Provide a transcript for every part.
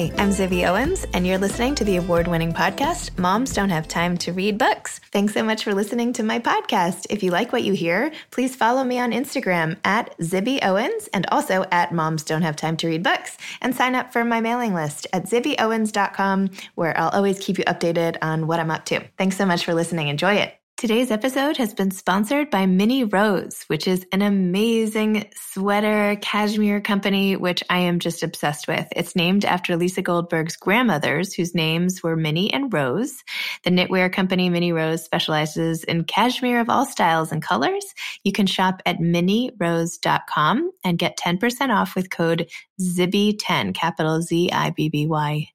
Hi, I'm Zibby Owens, and you're listening to the award winning podcast, Moms Don't Have Time to Read Books. Thanks so much for listening to my podcast. If you like what you hear, please follow me on Instagram at Zibby Owens and also at Moms Don't Have Time to Read Books, and sign up for my mailing list at zibbyowens.com, where I'll always keep you updated on what I'm up to. Thanks so much for listening. Enjoy it. Today's episode has been sponsored by Minnie Rose, which is an amazing sweater cashmere company, which I am just obsessed with. It's named after Lisa Goldberg's grandmothers, whose names were Minnie and Rose. The knitwear company Minnie Rose specializes in cashmere of all styles and colors. You can shop at minnierose.com and get 10% off with code ZIBBY10, capital Z I B B Y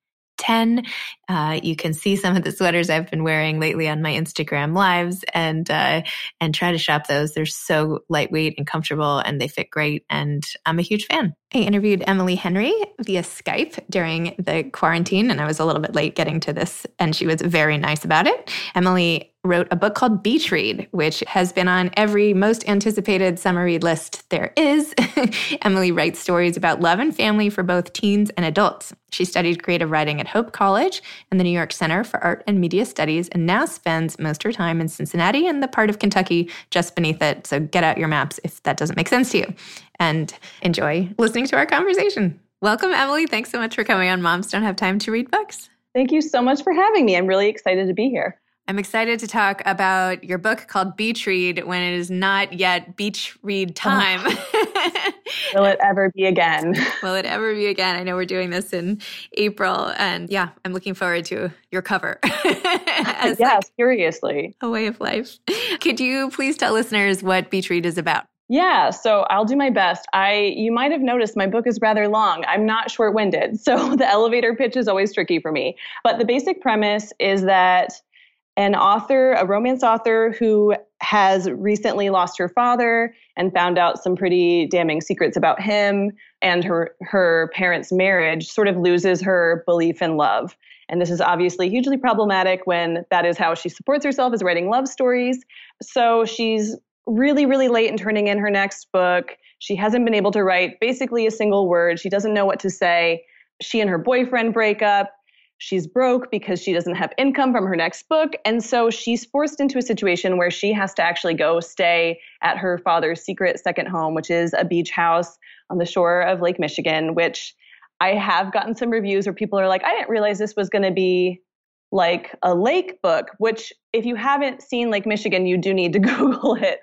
10. Uh, you can see some of the sweaters I've been wearing lately on my Instagram lives and, uh, and try to shop those. They're so lightweight and comfortable and they fit great. And I'm a huge fan. I interviewed Emily Henry via Skype during the quarantine, and I was a little bit late getting to this, and she was very nice about it. Emily wrote a book called Beach Read, which has been on every most anticipated summer read list there is. Emily writes stories about love and family for both teens and adults. She studied creative writing at Hope College and the New York Center for Art and Media Studies, and now spends most of her time in Cincinnati and the part of Kentucky just beneath it. So get out your maps if that doesn't make sense to you and enjoy listening to our conversation. Welcome, Emily. Thanks so much for coming on Moms Don't Have Time to Read Books. Thank you so much for having me. I'm really excited to be here. I'm excited to talk about your book called Beach Read when it is not yet beach read oh. time. Oh. Will it ever be again? Will it ever be again? I know we're doing this in April, and yeah, I'm looking forward to your cover. yes, like seriously. A way of life. Could you please tell listeners what Beach Read is about? Yeah, so I'll do my best. I you might have noticed my book is rather long. I'm not short-winded. So the elevator pitch is always tricky for me. But the basic premise is that an author, a romance author who has recently lost her father and found out some pretty damning secrets about him and her her parents' marriage, sort of loses her belief in love. And this is obviously hugely problematic when that is how she supports herself is writing love stories. So she's really, really late in turning in her next book. She hasn't been able to write basically a single word. She doesn't know what to say. She and her boyfriend break up. She's broke because she doesn't have income from her next book. And so she's forced into a situation where she has to actually go stay at her father's secret second home, which is a beach house on the shore of Lake Michigan, which I have gotten some reviews where people are like, I didn't realize this was going to be like a lake book, which if you haven't seen Lake Michigan, you do need to Google it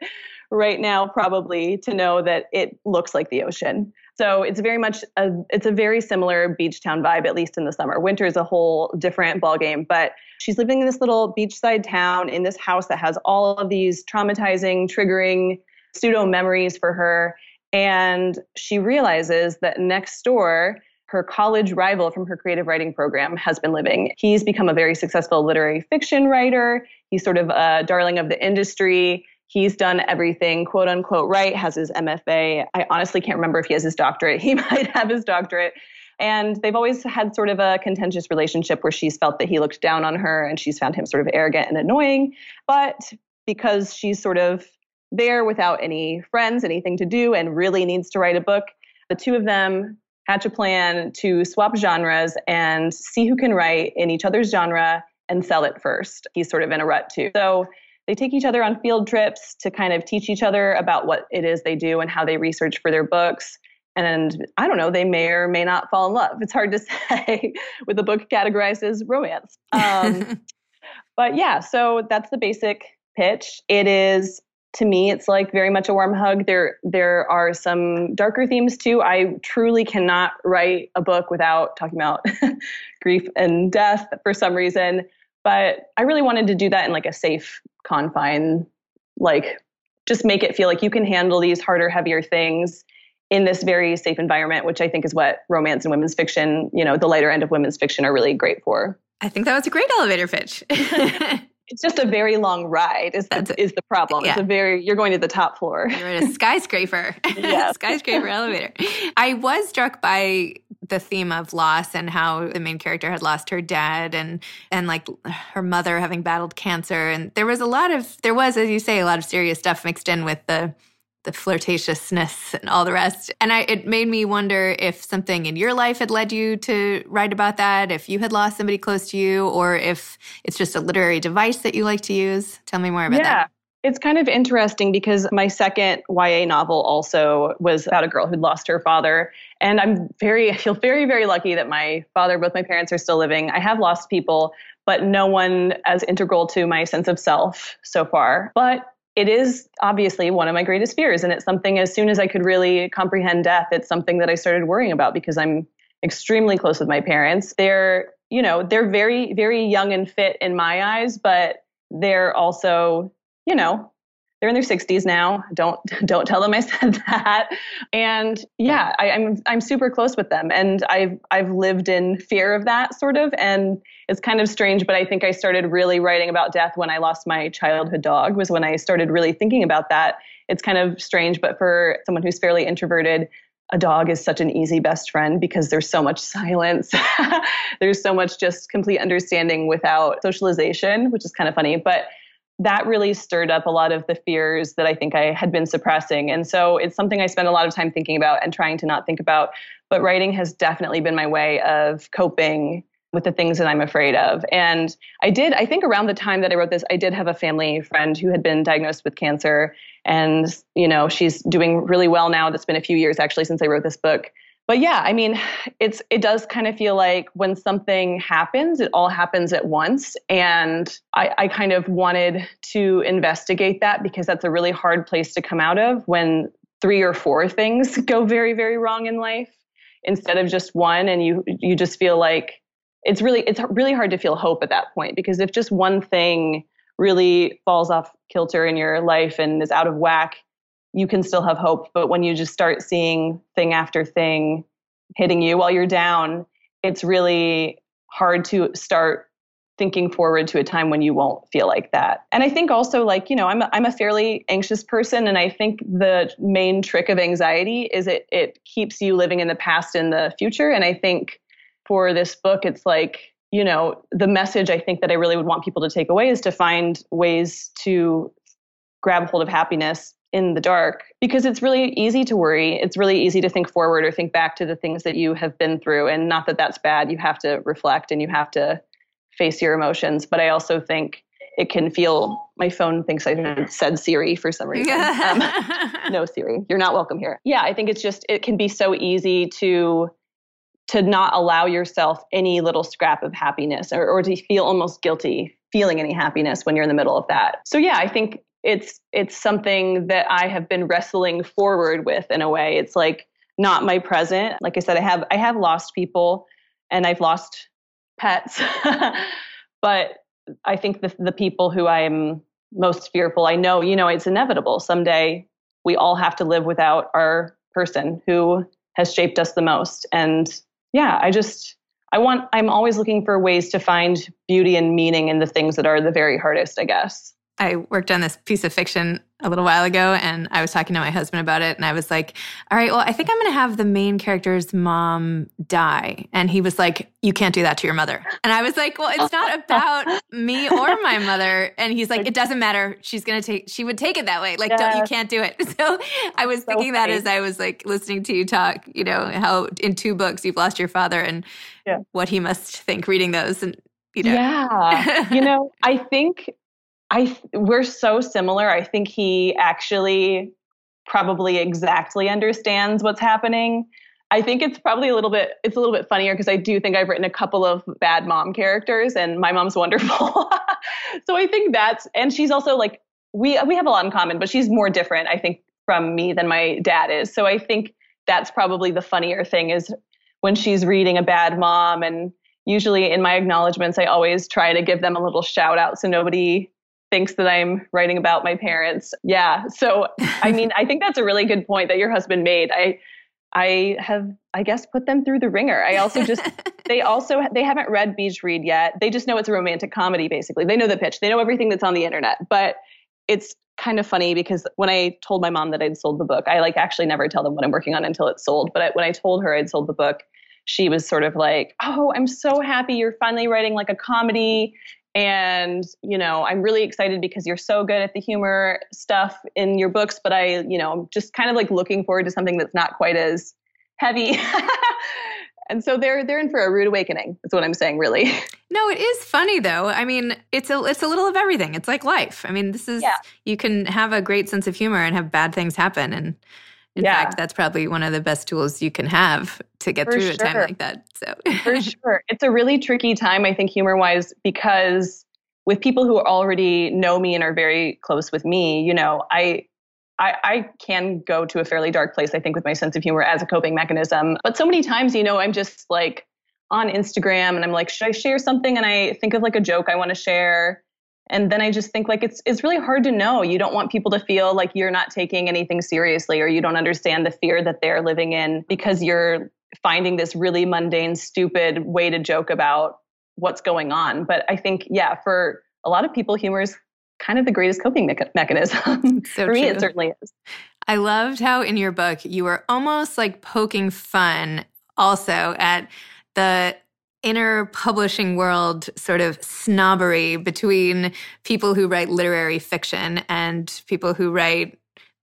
right now, probably to know that it looks like the ocean. So it's very much a it's a very similar beach town vibe, at least in the summer. Winter is a whole different ballgame. But she's living in this little beachside town in this house that has all of these traumatizing, triggering pseudo memories for her. And she realizes that next door her college rival from her creative writing program has been living. He's become a very successful literary fiction writer. He's sort of a darling of the industry. He's done everything quote unquote right, has his MFA. I honestly can't remember if he has his doctorate. He might have his doctorate. And they've always had sort of a contentious relationship where she's felt that he looked down on her and she's found him sort of arrogant and annoying. But because she's sort of there without any friends, anything to do, and really needs to write a book, the two of them hatch a plan to swap genres and see who can write in each other's genre and sell it first. He's sort of in a rut too. So they take each other on field trips to kind of teach each other about what it is they do and how they research for their books. And I don't know, they may or may not fall in love. It's hard to say with a book categorized as romance. Um, but yeah, so that's the basic pitch. It is to me it's like very much a warm hug. There there are some darker themes too. I truly cannot write a book without talking about grief and death for some reason. But i really wanted to do that in like a safe confine like just make it feel like you can handle these harder heavier things in this very safe environment which i think is what romance and women's fiction you know the lighter end of women's fiction are really great for. I think that was a great elevator pitch it's just a very long ride is the, is the problem. Yeah. It's a very you're going to the top floor. You're in a skyscraper. yeah. skyscraper elevator. I was struck by the theme of loss and how the main character had lost her dad and and like her mother having battled cancer and there was a lot of there was as you say a lot of serious stuff mixed in with the the flirtatiousness and all the rest. And I, it made me wonder if something in your life had led you to write about that, if you had lost somebody close to you, or if it's just a literary device that you like to use. Tell me more about yeah. that. It's kind of interesting because my second YA novel also was about a girl who'd lost her father. And I'm very, I feel very, very lucky that my father, both my parents are still living. I have lost people, but no one as integral to my sense of self so far. But it is obviously one of my greatest fears. And it's something as soon as I could really comprehend death, it's something that I started worrying about because I'm extremely close with my parents. They're, you know, they're very, very young and fit in my eyes, but they're also, you know, they're in their 60s now. Don't don't tell them I said that. And yeah, I, am I'm, I'm super close with them, and I've I've lived in fear of that sort of, and it's kind of strange. But I think I started really writing about death when I lost my childhood dog. Was when I started really thinking about that. It's kind of strange, but for someone who's fairly introverted, a dog is such an easy best friend because there's so much silence. there's so much just complete understanding without socialization, which is kind of funny. But that really stirred up a lot of the fears that I think I had been suppressing. And so it's something I spend a lot of time thinking about and trying to not think about. But writing has definitely been my way of coping with the things that I'm afraid of. And I did, I think around the time that I wrote this, I did have a family friend who had been diagnosed with cancer. And, you know, she's doing really well now. That's been a few years actually since I wrote this book but yeah, I mean, it's it does kind of feel like when something happens, it all happens at once. And I, I kind of wanted to investigate that because that's a really hard place to come out of when three or four things go very, very wrong in life instead of just one. And you you just feel like it's really it's really hard to feel hope at that point because if just one thing really falls off kilter in your life and is out of whack you can still have hope. But when you just start seeing thing after thing hitting you while you're down, it's really hard to start thinking forward to a time when you won't feel like that. And I think also like, you know, I'm a, I'm a fairly anxious person and I think the main trick of anxiety is it it keeps you living in the past and the future and I think for this book it's like, you know, the message I think that I really would want people to take away is to find ways to grab hold of happiness in the dark because it's really easy to worry. It's really easy to think forward or think back to the things that you have been through. And not that that's bad. You have to reflect and you have to face your emotions. But I also think it can feel my phone thinks I said Siri for some reason. um, no Siri, you're not welcome here. Yeah, I think it's just it can be so easy to to not allow yourself any little scrap of happiness or, or to feel almost guilty feeling any happiness when you're in the middle of that. So yeah, I think it's it's something that I have been wrestling forward with in a way. It's like not my present. Like I said, I have I have lost people and I've lost pets. but I think the the people who I'm most fearful, I know, you know, it's inevitable. Someday we all have to live without our person who has shaped us the most. And yeah, I just I want I'm always looking for ways to find beauty and meaning in the things that are the very hardest, I guess. I worked on this piece of fiction a little while ago and I was talking to my husband about it and I was like, all right, well, I think I'm going to have the main character's mom die. And he was like, you can't do that to your mother. And I was like, well, it's not about me or my mother. And he's like, it doesn't matter. She's going to take, she would take it that way. Like, yes. don't, you can't do it. So I was so thinking funny. that as I was like listening to you talk, you know, how in two books you've lost your father and yeah. what he must think reading those. And, you know. Yeah. you know, I think I we're so similar. I think he actually probably exactly understands what's happening. I think it's probably a little bit it's a little bit funnier because I do think I've written a couple of bad mom characters and my mom's wonderful. so I think that's and she's also like we we have a lot in common, but she's more different I think from me than my dad is. So I think that's probably the funnier thing is when she's reading a bad mom and usually in my acknowledgments I always try to give them a little shout out so nobody thinks that I'm writing about my parents. Yeah. So, I mean, I think that's a really good point that your husband made. I, I have, I guess, put them through the ringer. I also just, they also, they haven't read Beach Read yet. They just know it's a romantic comedy, basically. They know the pitch, they know everything that's on the internet. But it's kind of funny because when I told my mom that I'd sold the book, I like actually never tell them what I'm working on until it's sold. But when I told her I'd sold the book, she was sort of like, "Oh, I'm so happy you're finally writing like a comedy and you know i'm really excited because you're so good at the humor stuff in your books but i you know i'm just kind of like looking forward to something that's not quite as heavy. And so they're they're in for a rude awakening that's what i'm saying really. No it is funny though. I mean it's a it's a little of everything. It's like life. I mean this is yeah. you can have a great sense of humor and have bad things happen and in yeah. fact, that's probably one of the best tools you can have to get For through sure. a time like that. So For sure. It's a really tricky time, I think, humor wise, because with people who already know me and are very close with me, you know, I I, I, can go to a fairly dark place, I think, with my sense of humor as a coping mechanism. But so many times, you know, I'm just like on Instagram and I'm like, should I share something? And I think of like a joke I want to share and then i just think like it's it's really hard to know. You don't want people to feel like you're not taking anything seriously or you don't understand the fear that they're living in because you're finding this really mundane stupid way to joke about what's going on. But i think yeah for a lot of people humor is kind of the greatest coping me- mechanism. So for me it certainly is. I loved how in your book you were almost like poking fun also at the inner publishing world sort of snobbery between people who write literary fiction and people who write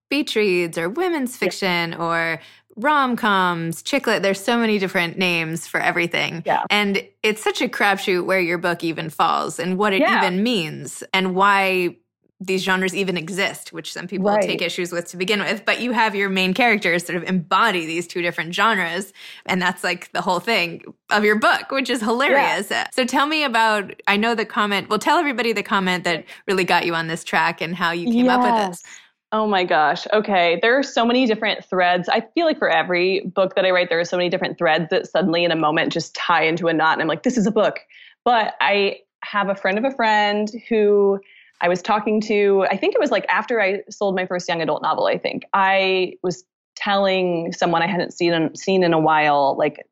beach reads or women's fiction yeah. or rom coms, chick lit. There's so many different names for everything. Yeah. And it's such a crapshoot where your book even falls and what it yeah. even means and why these genres even exist, which some people right. take issues with to begin with. But you have your main characters sort of embody these two different genres. And that's like the whole thing of your book, which is hilarious. Yeah. So tell me about, I know the comment, well, tell everybody the comment that really got you on this track and how you came yes. up with this. Oh my gosh. Okay. There are so many different threads. I feel like for every book that I write, there are so many different threads that suddenly in a moment just tie into a knot. And I'm like, this is a book. But I have a friend of a friend who I was talking to, I think it was like after I sold my first young adult novel, I think. I was telling someone I hadn't seen seen in a while, like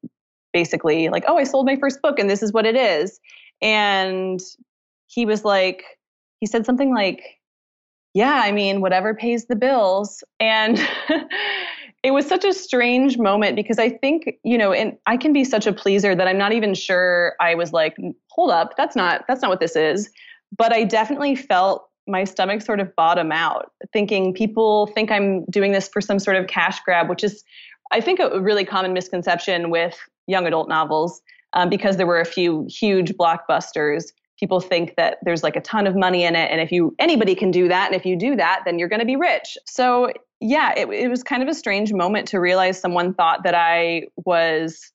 basically like, oh, I sold my first book and this is what it is. And he was like, he said something like, yeah, I mean, whatever pays the bills. And it was such a strange moment because I think, you know, and I can be such a pleaser that I'm not even sure I was like, hold up, that's not that's not what this is. But I definitely felt my stomach sort of bottom out, thinking people think I'm doing this for some sort of cash grab, which is, I think, a really common misconception with young adult novels um, because there were a few huge blockbusters. People think that there's like a ton of money in it, and if you anybody can do that, and if you do that, then you're going to be rich. So yeah, it, it was kind of a strange moment to realize someone thought that I was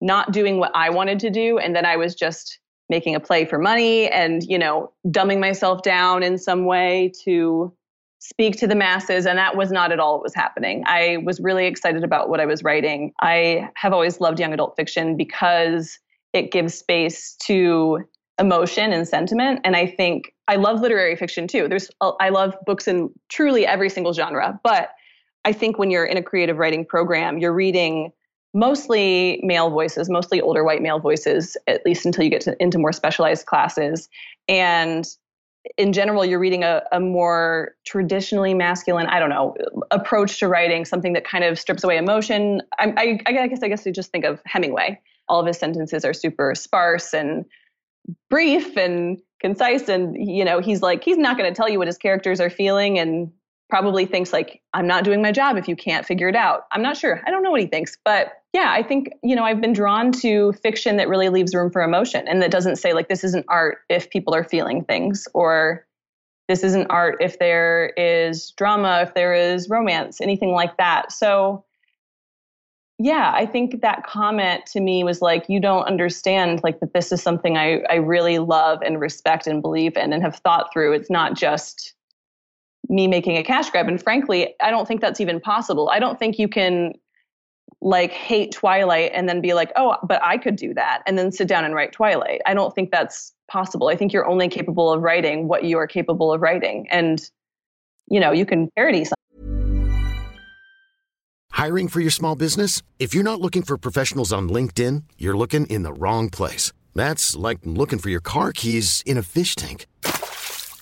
not doing what I wanted to do, and that I was just making a play for money and you know dumbing myself down in some way to speak to the masses. And that was not at all what was happening. I was really excited about what i was writing. I have always loved young adult fiction because it gives space to emotion and sentiment. And i think i love literary fiction too. There's i love books in truly every single genre. But i think when you're in a creative writing program you're reading mostly male voices, mostly older white male voices, at least until you get to, into more specialized classes. And in general, you're reading a, a more traditionally masculine, I don't know, approach to writing, something that kind of strips away emotion. I, I, I guess I guess you just think of Hemingway. All of his sentences are super sparse and brief and concise, and you know he's like he's not going to tell you what his characters are feeling, and probably thinks like i'm not doing my job if you can't figure it out. I'm not sure. I don't know what he thinks. But yeah i think you know i've been drawn to fiction that really leaves room for emotion and that doesn't say like this isn't art if people are feeling things or this isn't art if there is drama if there is romance anything like that. So yeah i think that comment to me was like you don't understand like that this is something i, I really love and respect and believe in and have thought through. It's not just me making a cash grab. And frankly, I don't think that's even possible. I don't think you can like hate Twilight and then be like, oh, but I could do that and then sit down and write Twilight. I don't think that's possible. I think you're only capable of writing what you are capable of writing. And, you know, you can parody something. Hiring for your small business? If you're not looking for professionals on LinkedIn, you're looking in the wrong place. That's like looking for your car keys in a fish tank.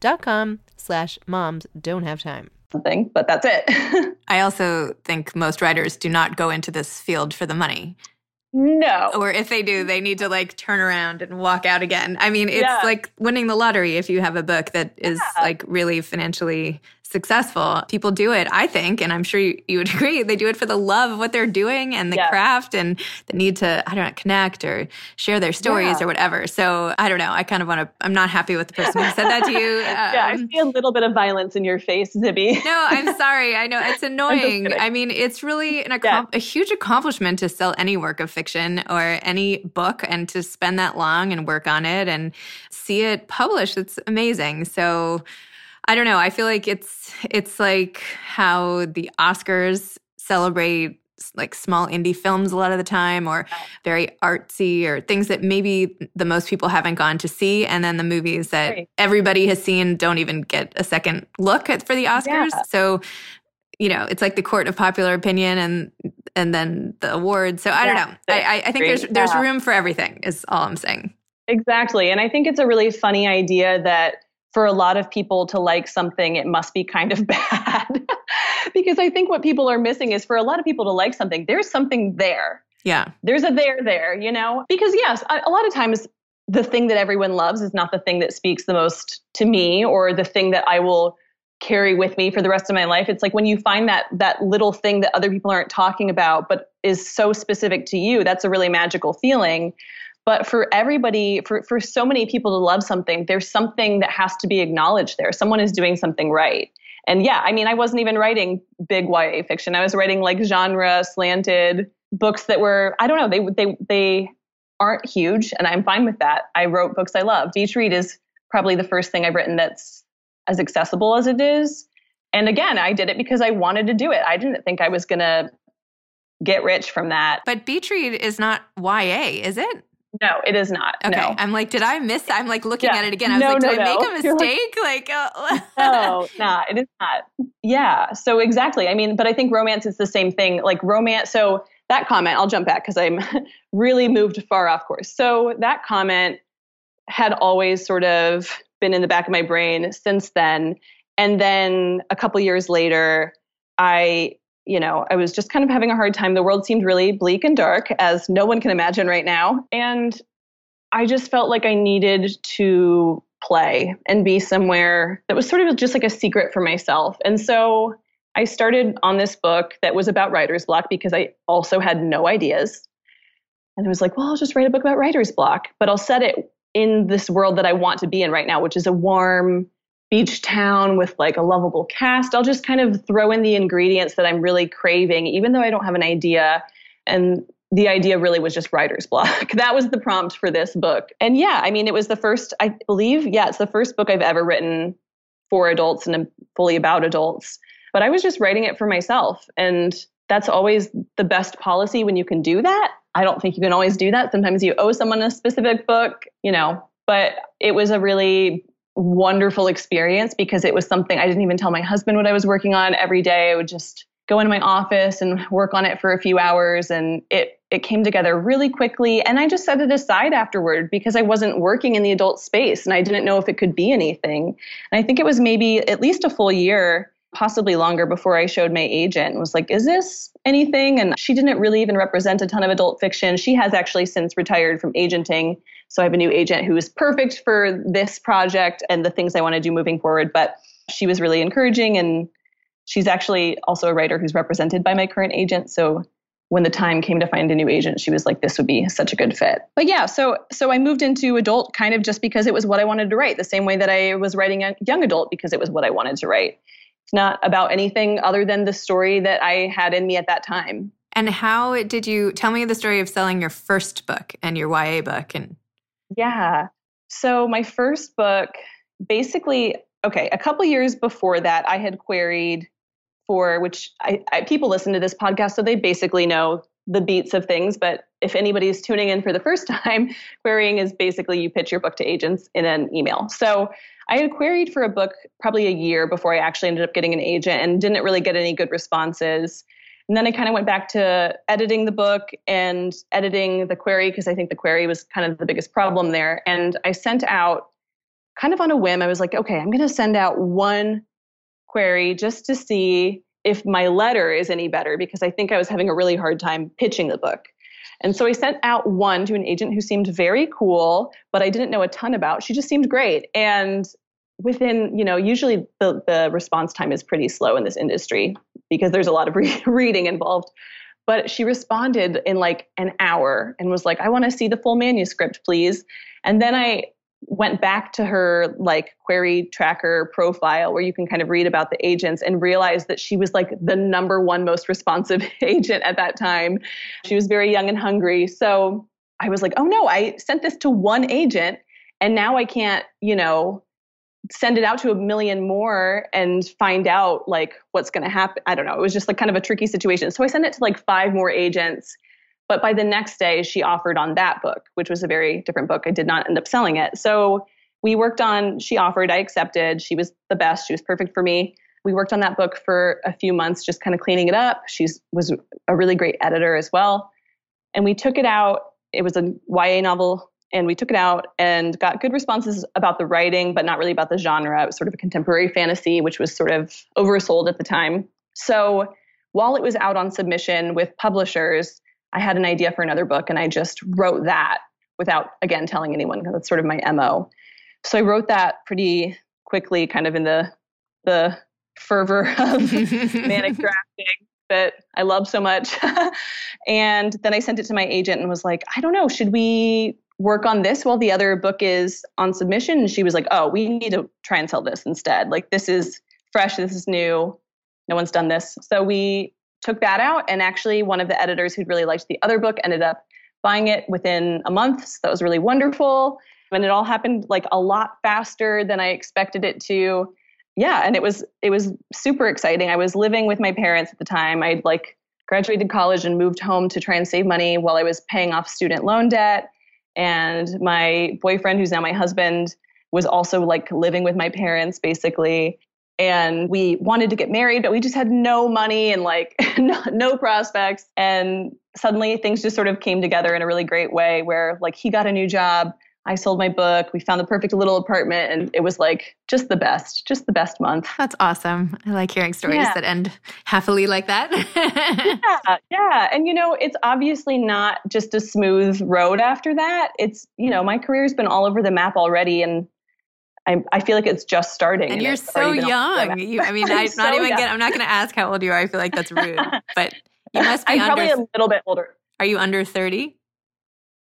dot com slash moms don't have time. Something, but that's it. I also think most writers do not go into this field for the money. No. Or if they do, they need to like turn around and walk out again. I mean, it's yeah. like winning the lottery if you have a book that is yeah. like really financially successful. People do it, I think, and I'm sure you, you, would agree, they do it for the love of what they're doing and the yeah. craft and the need to, I don't know, connect or share their stories yeah. or whatever. So I don't know. I kind of want to, I'm not happy with the person who said that to you. Um, yeah, I um, see a little bit of violence in your face, Zibby. no, I'm sorry. I know it's annoying. I mean, it's really an yeah. a huge accomplishment to sell any work of fiction or any book and to spend that long and work on it and see it published. It's amazing. So, I don't know. I feel like it's it's like how the Oscars celebrate like small indie films a lot of the time or very artsy or things that maybe the most people haven't gone to see and then the movies that right. everybody has seen don't even get a second look at for the Oscars. Yeah. So you know, it's like the court of popular opinion and and then the awards. So I yeah. don't know. I, I think there's there's room for everything is all I'm saying. Exactly. And I think it's a really funny idea that for a lot of people to like something, it must be kind of bad. because I think what people are missing is for a lot of people to like something, there's something there. Yeah. There's a there there, you know? Because yes, a lot of times the thing that everyone loves is not the thing that speaks the most to me or the thing that I will carry with me for the rest of my life. It's like when you find that that little thing that other people aren't talking about but is so specific to you, that's a really magical feeling. But for everybody, for, for so many people to love something, there's something that has to be acknowledged there. Someone is doing something right. And yeah, I mean, I wasn't even writing big YA fiction. I was writing like genre slanted books that were, I don't know, they they they aren't huge, and I'm fine with that. I wrote books I love. Beach Read is probably the first thing I've written that's as accessible as it is. And again, I did it because I wanted to do it. I didn't think I was going to get rich from that. But Beach Read is not YA, is it? No, it is not. Okay. No. I'm like, did I miss? I'm like looking Yeah. at it again. I was No, like, did no, I make a You're like- mistake? Like, uh, no, nah, it is not. Yeah. So exactly. I mean, but I think romance is the same thing. Like romance. So that comment, I'll jump back because I'm really moved far off course. So that comment had always sort of been in the back of my brain since then. And then a couple years later, I, you know, I was just kind of having a hard time. The world seemed really bleak and dark, as no one can imagine right now. And I just felt like I needed to play and be somewhere that was sort of just like a secret for myself. And so I started on this book that was about writer's block because I also had no ideas. And I was like, well, I'll just write a book about writer's block, but I'll set it in this world that I want to be in right now, which is a warm beach town with like a lovable cast. I'll just kind of throw in the ingredients that I'm really craving, even though I don't have an idea. And the idea really was just writer's block. that was the prompt for this book. And yeah, I mean, it was the first, I believe, yeah, it's the first book I've ever written for adults and um, fully about adults. But I was just writing it for myself. And that's always the best policy when you can do that. I don't think you can always do that. Sometimes you owe someone a specific book, you know, but it was a really wonderful experience because it was something I didn't even tell my husband what I was working on every day. I would just go into my office and work on it for a few hours and it it came together really quickly and I just set it aside afterward because I wasn't working in the adult space and I didn't know if it could be anything. And I think it was maybe at least a full year, possibly longer before I showed my agent was like, "Is this anything?" And she didn't really even represent a ton of adult fiction. She has actually since retired from agenting. So I have a new agent who is perfect for this project and the things I want to do moving forward, but she was really encouraging and she's actually also a writer who's represented by my current agent. So when the time came to find a new agent, she was like, this would be such a good fit. But yeah, so so I moved into adult kind of just because it was what I wanted to write, the same way that I was writing a young adult because it was what I wanted to write. It's not about anything other than the story that I had in me at that time. and how did you tell me the story of selling your first book and your YA book? And Yeah. So my first book, basically, okay, a couple years before that, I had queried for which I, I people listen to this podcast, so they basically know the beats of things. But if anybody's tuning in for the first time, querying is basically you pitch your book to agents in an email. So I had queried for a book probably a year before I actually ended up getting an agent and didn't really get any good responses. And then I kind of went back to editing the book and editing the query because I think the query was kind of the biggest problem there. And I sent out kind of on a whim, I was like, okay, I'm going to send out one query just to see if my letter is any better because I think I was having a really hard time pitching the book. And so I sent out one to an agent who seemed very cool, but I didn't know a ton about. She just seemed great. And within, you know, usually the, the response time is pretty slow in this industry because there's a lot of re- reading involved. But she responded in like an hour and was like, I want to see the full manuscript, please. And then I went back to her like query tracker profile where you can kind of read about the agents and realized that she was like the number one most responsive agent at that time. She was very young and hungry. So I was like, oh no, I sent this to one agent and now I can't, you know, send it out to a million more and find out like what's going to happen. I don't know. It was just like kind of a tricky situation. So I sent it to like five more agents. But by the next day, she offered on that book, which was a very different book. I did not end up selling it. So we worked on, she offered, I accepted. She was the best. She was perfect for me. We worked on that book for a few months, just kind of cleaning it up. She was a really great editor as well. And we took it out. It was a YA novel and we took it out and got good responses about the writing, but not really about the genre. It was sort of a contemporary fantasy, which was sort of oversold at the time. So while it was out on submission with publishers, I had an idea for another book and I just wrote that without, again, telling anyone because that's sort of my MO. So I wrote that pretty quickly, kind of in the, the fervor of manic drafting that I love so much. and then I sent it to my agent and was like, I don't know, should we work on this while the other book is on submission? And she was like, oh, we need to try and sell this instead. Like, this is fresh, this is new, no one's done this. So we took that out. And actually, one of the editors who'd really liked the other book ended up buying it within a month. So that was really wonderful. And it all happened like a lot faster than I expected it to yeah, and it was it was super exciting. I was living with my parents at the time. I'd like graduated college and moved home to try and save money while I was paying off student loan debt. And my boyfriend, who's now my husband, was also like living with my parents basically. And we wanted to get married, but we just had no money and like no, no prospects. And suddenly things just sort of came together in a really great way where like he got a new job I sold my book. We found the perfect little apartment, and it was like just the best, just the best month. That's awesome. I like hearing stories yeah. that end happily like that. yeah, yeah. And you know, it's obviously not just a smooth road after that. It's, you know, my career's been all over the map already. And I, I feel like it's just starting. And, and you're so young. You, I mean, I'm, I'm not even get, I'm not going to ask how old you are. I feel like that's rude, but you must be I'm under, probably a little bit older. Are you under 30?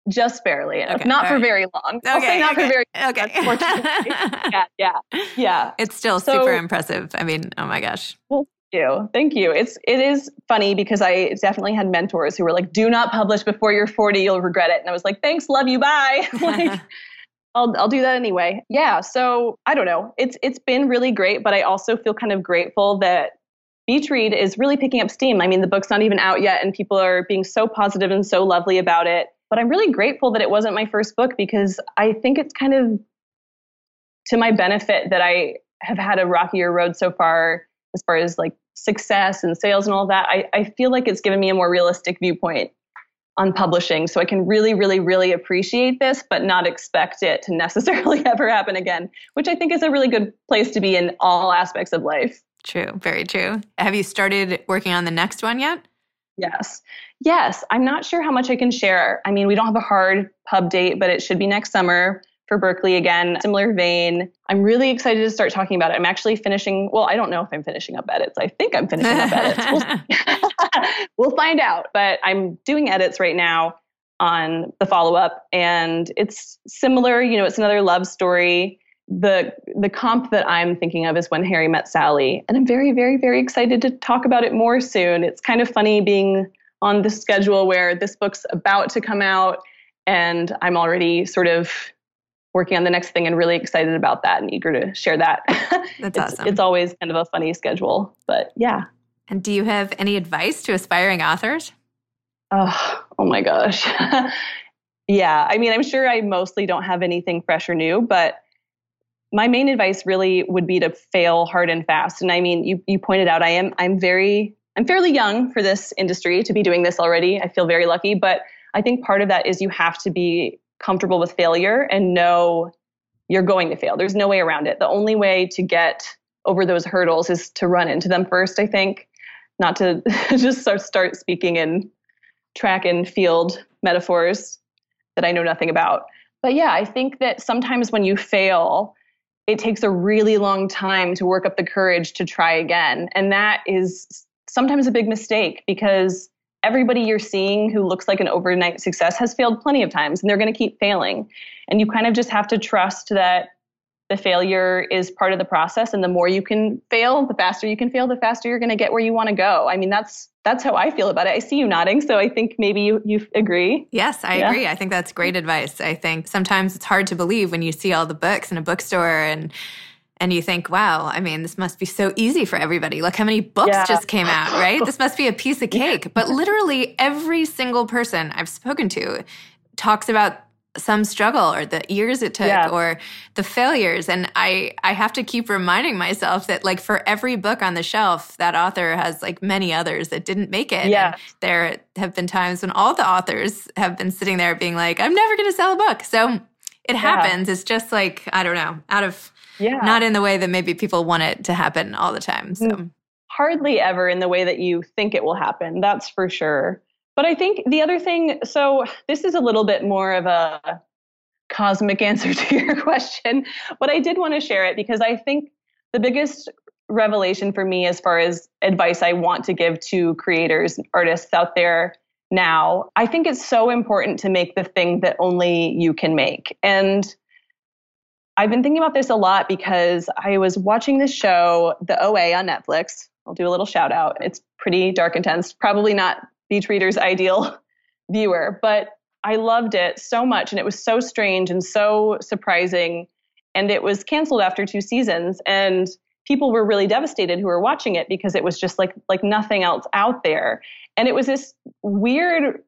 just barely. Okay, not for right. very long. Okay, I'll say not okay. for very Long, Okay. yeah, yeah, yeah. It's still so, super impressive. I mean, oh my gosh. Well, thank you. Thank you. It's it is funny because I definitely had mentors who were like, "Do not publish before you're 40. You'll regret it." And I was like, "Thanks, love you, bye." like, I'll I'll do that anyway. Yeah. So I don't know. It's it's been really great, but I also feel kind of grateful that Beach Read is really picking up steam. I mean, the book's not even out yet, and people are being so positive and so lovely about it. But I'm really grateful that it wasn't my first book because I think it's kind of to my benefit that I have had a rockier road so far as far as like success and sales and all that. I, I feel like it's given me a more realistic viewpoint on publishing. So I can really, really, really appreciate this, but not expect it to necessarily ever happen again, which I think is a really good place to be in all aspects of life. True, very true. Have you started working on the next one yet? Yes. Yes. I'm not sure how much I can share. I mean, we don't have a hard pub date, but it should be next summer for Berkley again. Similar vein. I'm really excited to start talking about it. I'm actually finishing, well, I don't know if I'm finishing up edits. I think I'm finishing up edits. We'll, we'll find out. But I'm doing edits right now on the follow up, and it's similar. You know, it's another love story the the comp that I'm thinking of is when Harry met Sally, and I'm very, very, very excited to talk about it more soon. It's kind of funny being on the schedule where this book's about to come out, and I'm already sort of working on the next thing and really excited about that and eager to share that. That's it's, awesome. It's always kind of a funny schedule, but yeah. And do you have any advice to aspiring authors? Oh, oh my gosh. yeah, I mean, I'm sure I mostly don't have anything fresh or new, but my main advice really would be to fail hard and fast. And I mean, you you pointed out I am I'm very I'm fairly young for this industry to be doing this already. I feel very lucky, but I think part of that is you have to be comfortable with failure and know you're going to fail. There's no way around it. The only way to get over those hurdles is to run into them first, I think, not to just start, speaking in track and field metaphors that I know nothing about. But yeah, I think that sometimes when you fail, it takes a really long time to work up the courage to try again. And that is sometimes a big mistake because everybody you're seeing who looks like an overnight success has failed plenty of times and they're going to keep failing. And you kind of just have to trust that the failure is part of the process and the more you can fail the faster you can fail the faster you're going to get where you want to go i mean that's that's how i feel about it i see you nodding so i think maybe you, you agree yes i yeah. agree i think that's great advice i think sometimes it's hard to believe when you see all the books in a bookstore and and you think, wow, I mean, this must be so easy for everybody. Look how many books yeah. just came out, right? this must be a piece of cake. But literally every single person I've spoken to talks about some struggle or the years it took yeah. or the failures and i i have to keep reminding myself that like for every book on the shelf that author has like many others that didn't make it yeah there have been times when all the authors have been sitting there being like i'm never going to sell a book so it happens yeah. it's just like i don't know out of yeah not in the way that maybe people want it to happen all the time so mm hardly ever in the way that you think it will happen. That's for sure. But I think the other thing, so this is a little bit more of a cosmic answer to your question, but I did want to share it because I think the biggest revelation for me as far as advice I want to give to creators, artists out there now, I think it's so important to make the thing that only you can make. And I've been thinking about this a lot because I was watching this show, The OA on Netflix. I'll do a little shout out. It's pretty dark intense, probably not Beach Reader's ideal viewer, but I loved it so much and it was so strange and so surprising. And it was canceled after two seasons. And people were really devastated who were watching it because it was just like like nothing else out there and it was this weird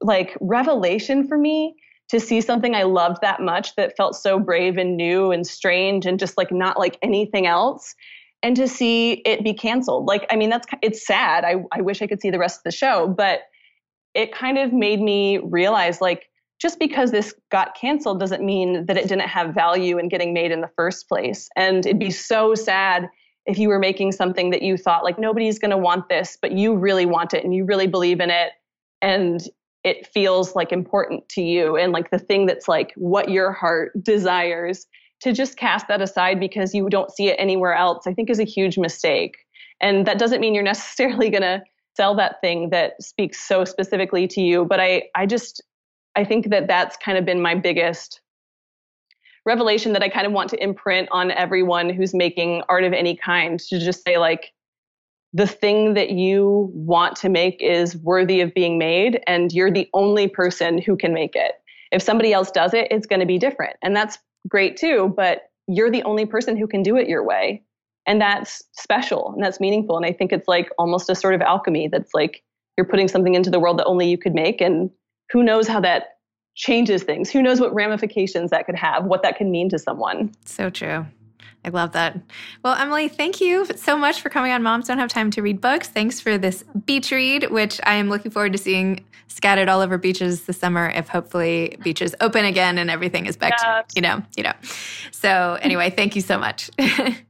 like revelation for me to see something i loved that much that felt so brave and new and strange and just like not like anything else and to see it be canceled. Like i mean that's it's sad. I, I wish i could see the rest of the show but it kind of made me realize like just because this got canceled doesn't mean that it didn't have value in getting made in the first place. And it'd be so sad if you were making something that you thought like nobody's going to want this, but you really want it and you really believe in it and it feels like important to you. And like the thing that's like what your heart desires to just cast that aside because you don't see it anywhere else, I think is a huge mistake. And that doesn't mean you're necessarily going to sell that thing that speaks so specifically to you, but I I just I think that that's kind of been my biggest revelation that I kind of want to imprint on everyone who's making art of any kind to just say, like, the thing that you want to make is worthy of being made, and you're the only person who can make it. If somebody else does it, it's going to be different. And that's great too, but you're the only person who can do it your way. And that's special and that's meaningful. And I think it's like almost a sort of alchemy that's like you're putting something into the world that only you could make. And who knows how that changes things? Who knows what ramifications that could have, what that can mean to someone? So true. I love that. Well, Emily, thank you so much for coming on Moms Don't Have Time to Read Books. Thanks for this beach read, which I am looking forward to seeing scattered all over beaches this summer if hopefully beaches open again and everything is back to, you know, you know. So anyway, thank you so much.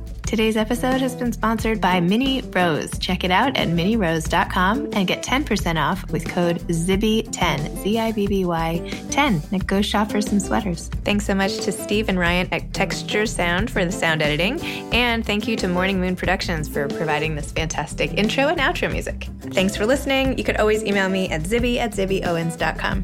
Today's episode has been sponsored by Minnie Rose. Check it out at minnierose.com and get 10% off with code ZIBBY10, Z I B B Y 10. And go shop for some sweaters. Thanks so much to Steve and Ryan at Texture Sound for the sound editing. And thank you to Morning Moon Productions for providing this fantastic intro and outro music. Thanks for listening. You could always email me at zibby at zibbyowens.com.